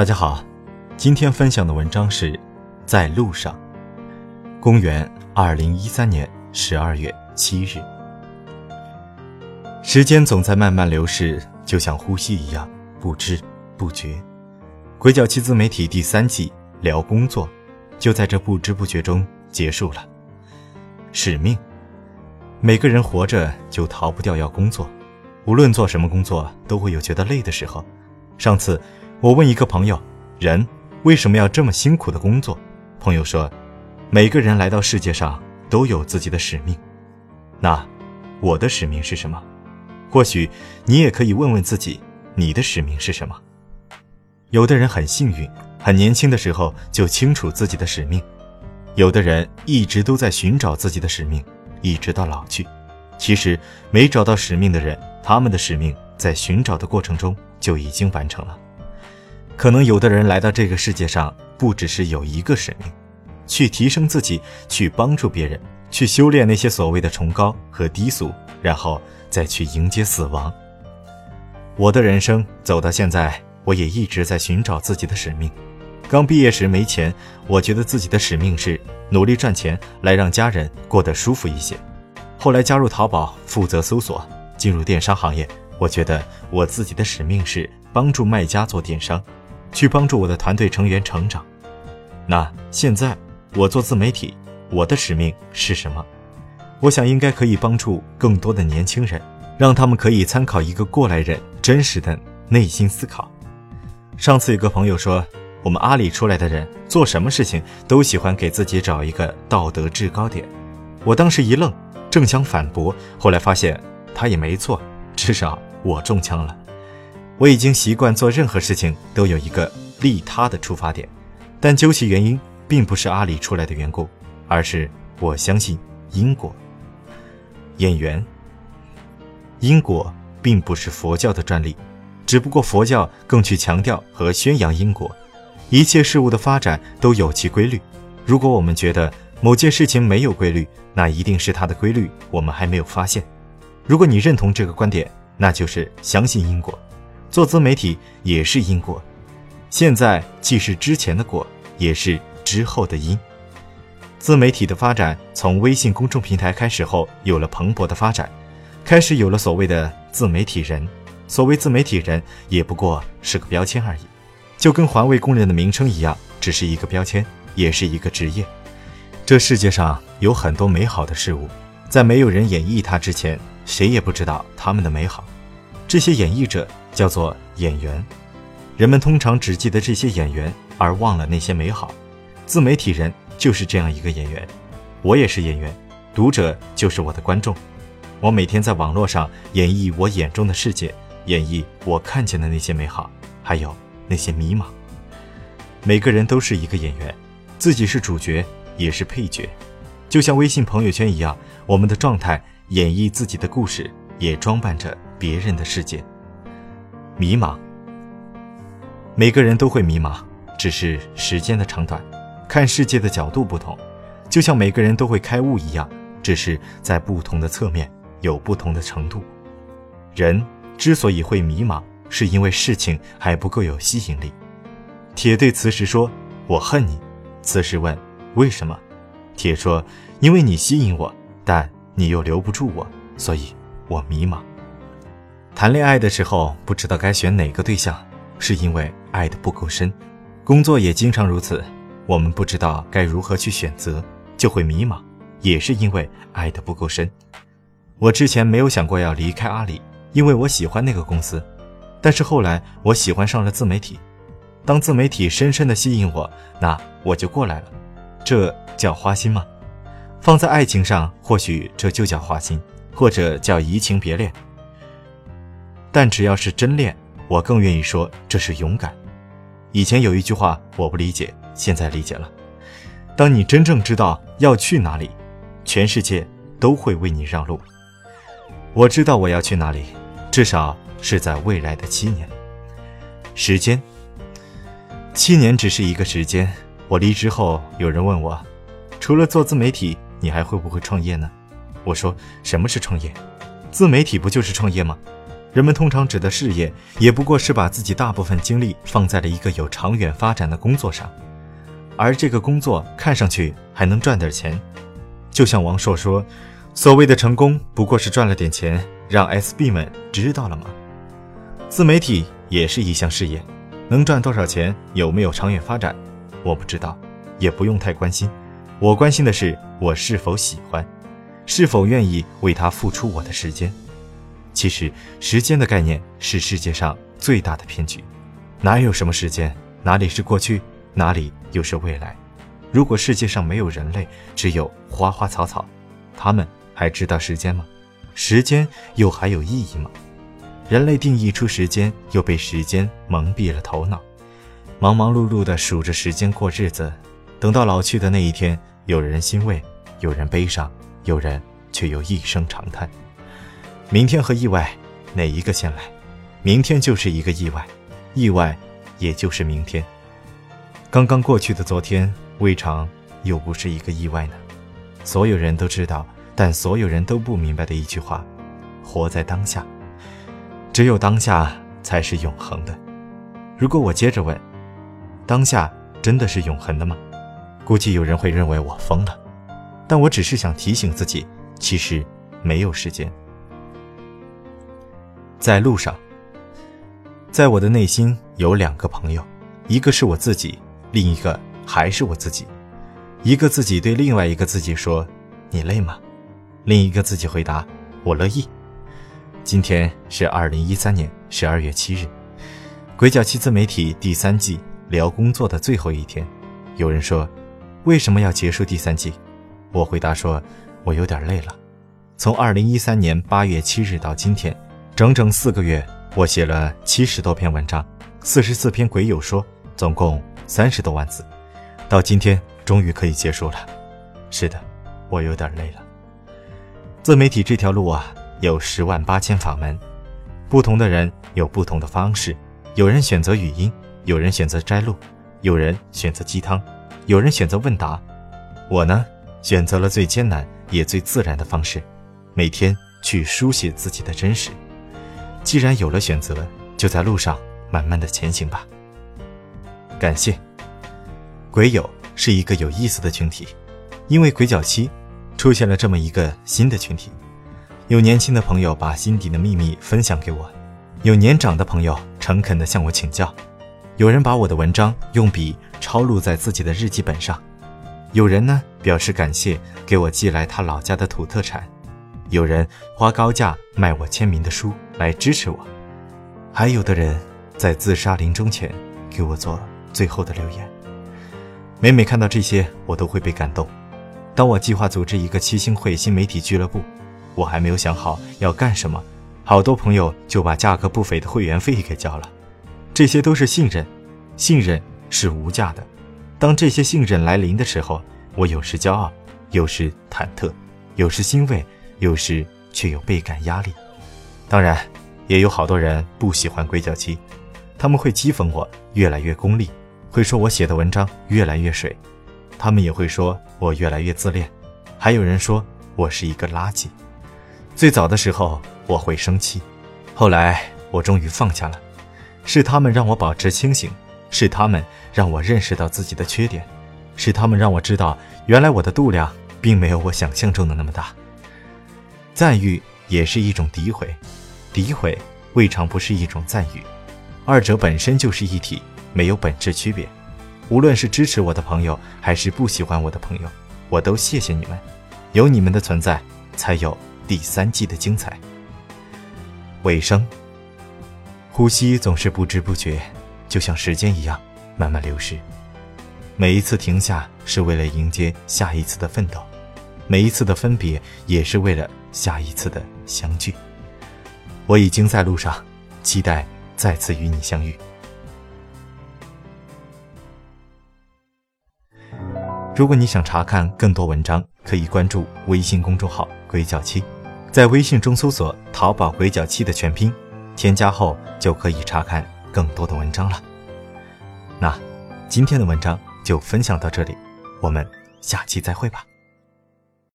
大家好，今天分享的文章是《在路上》。公元二零一三年十二月七日。时间总在慢慢流逝，就像呼吸一样，不知不觉。鬼脚七自媒体第三季聊工作，就在这不知不觉中结束了。使命，每个人活着就逃不掉要工作，无论做什么工作，都会有觉得累的时候。上次。我问一个朋友：“人为什么要这么辛苦的工作？”朋友说：“每个人来到世界上都有自己的使命。那我的使命是什么？或许你也可以问问自己，你的使命是什么？有的人很幸运，很年轻的时候就清楚自己的使命；有的人一直都在寻找自己的使命，一直到老去。其实没找到使命的人，他们的使命在寻找的过程中就已经完成了。”可能有的人来到这个世界上，不只是有一个使命，去提升自己，去帮助别人，去修炼那些所谓的崇高和低俗，然后再去迎接死亡。我的人生走到现在，我也一直在寻找自己的使命。刚毕业时没钱，我觉得自己的使命是努力赚钱，来让家人过得舒服一些。后来加入淘宝，负责搜索，进入电商行业，我觉得我自己的使命是帮助卖家做电商。去帮助我的团队成员成长。那现在我做自媒体，我的使命是什么？我想应该可以帮助更多的年轻人，让他们可以参考一个过来人真实的内心思考。上次有个朋友说，我们阿里出来的人做什么事情都喜欢给自己找一个道德制高点。我当时一愣，正想反驳，后来发现他也没错，至少我中枪了。我已经习惯做任何事情都有一个利他的出发点，但究其原因，并不是阿里出来的缘故，而是我相信因果。演员，因果并不是佛教的专利，只不过佛教更去强调和宣扬因果。一切事物的发展都有其规律，如果我们觉得某件事情没有规律，那一定是它的规律我们还没有发现。如果你认同这个观点，那就是相信因果。做自媒体也是因果，现在既是之前的果，也是之后的因。自媒体的发展从微信公众平台开始后，有了蓬勃的发展，开始有了所谓的自媒体人。所谓自媒体人，也不过是个标签而已，就跟环卫工人的名称一样，只是一个标签，也是一个职业。这世界上有很多美好的事物，在没有人演绎它之前，谁也不知道他们的美好。这些演绎者。叫做演员，人们通常只记得这些演员，而忘了那些美好。自媒体人就是这样一个演员，我也是演员，读者就是我的观众。我每天在网络上演绎我眼中的世界，演绎我看见的那些美好，还有那些迷茫。每个人都是一个演员，自己是主角，也是配角，就像微信朋友圈一样，我们的状态演绎自己的故事，也装扮着别人的世界。迷茫，每个人都会迷茫，只是时间的长短，看世界的角度不同，就像每个人都会开悟一样，只是在不同的侧面有不同的程度。人之所以会迷茫，是因为事情还不够有吸引力。铁对磁石说：“我恨你。”磁石问：“为什么？”铁说：“因为你吸引我，但你又留不住我，所以我迷茫。”谈恋爱的时候不知道该选哪个对象，是因为爱的不够深；工作也经常如此，我们不知道该如何去选择，就会迷茫，也是因为爱的不够深。我之前没有想过要离开阿里，因为我喜欢那个公司，但是后来我喜欢上了自媒体，当自媒体深深的吸引我，那我就过来了。这叫花心吗？放在爱情上，或许这就叫花心，或者叫移情别恋。但只要是真恋，我更愿意说这是勇敢。以前有一句话我不理解，现在理解了。当你真正知道要去哪里，全世界都会为你让路。我知道我要去哪里，至少是在未来的七年。时间，七年只是一个时间。我离职后，有人问我，除了做自媒体，你还会不会创业呢？我说，什么是创业？自媒体不就是创业吗？人们通常指的事业，也不过是把自己大部分精力放在了一个有长远发展的工作上，而这个工作看上去还能赚点钱。就像王朔说：“所谓的成功，不过是赚了点钱，让 SB 们知道了吗？”自媒体也是一项事业，能赚多少钱，有没有长远发展，我不知道，也不用太关心。我关心的是我是否喜欢，是否愿意为他付出我的时间。其实，时间的概念是世界上最大的骗局。哪有什么时间？哪里是过去？哪里又是未来？如果世界上没有人类，只有花花草草，他们还知道时间吗？时间又还有意义吗？人类定义出时间，又被时间蒙蔽了头脑，忙忙碌碌地数着时间过日子，等到老去的那一天，有人欣慰，有人悲伤，有人却又一声长叹。明天和意外，哪一个先来？明天就是一个意外，意外也就是明天。刚刚过去的昨天，未尝又不是一个意外呢。所有人都知道，但所有人都不明白的一句话：活在当下。只有当下才是永恒的。如果我接着问：当下真的是永恒的吗？估计有人会认为我疯了。但我只是想提醒自己，其实没有时间。在路上，在我的内心有两个朋友，一个是我自己，另一个还是我自己。一个自己对另外一个自己说：“你累吗？”另一个自己回答：“我乐意。”今天是二零一三年十二月七日，《鬼脚七自媒体》第三季聊工作的最后一天。有人说：“为什么要结束第三季？”我回答说：“我有点累了。从二零一三年八月七日到今天。”整整四个月，我写了七十多篇文章，四十四篇鬼友说，总共三十多万字。到今天，终于可以结束了。是的，我有点累了。自媒体这条路啊，有十万八千法门，不同的人有不同的方式。有人选择语音，有人选择摘录，有人选择鸡汤，有人选择问答。我呢，选择了最艰难也最自然的方式，每天去书写自己的真实。既然有了选择，就在路上慢慢的前行吧。感谢，鬼友是一个有意思的群体，因为鬼脚七出现了这么一个新的群体，有年轻的朋友把心底的秘密分享给我，有年长的朋友诚恳的向我请教，有人把我的文章用笔抄录在自己的日记本上，有人呢表示感谢，给我寄来他老家的土特产。有人花高价卖我签名的书来支持我，还有的人在自杀临终前给我做最后的留言。每每看到这些，我都会被感动。当我计划组织一个七星会新媒体俱乐部，我还没有想好要干什么，好多朋友就把价格不菲的会员费给交了。这些都是信任，信任是无价的。当这些信任来临的时候，我有时骄傲，有时忐忑，有时欣慰。有时却有倍感压力，当然，也有好多人不喜欢鬼脚七，他们会讥讽我越来越功利，会说我写的文章越来越水，他们也会说我越来越自恋，还有人说我是一个垃圾。最早的时候我会生气，后来我终于放下了，是他们让我保持清醒，是他们让我认识到自己的缺点，是他们让我知道原来我的度量并没有我想象中的那么大。赞誉也是一种诋毁，诋毁未尝不是一种赞誉，二者本身就是一体，没有本质区别。无论是支持我的朋友，还是不喜欢我的朋友，我都谢谢你们，有你们的存在，才有第三季的精彩。尾声，呼吸总是不知不觉，就像时间一样慢慢流逝。每一次停下，是为了迎接下一次的奋斗。每一次的分别，也是为了下一次的相聚。我已经在路上，期待再次与你相遇。如果你想查看更多文章，可以关注微信公众号“鬼脚七”，在微信中搜索“淘宝鬼脚七”的全拼，添加后就可以查看更多的文章了。那今天的文章就分享到这里，我们下期再会吧。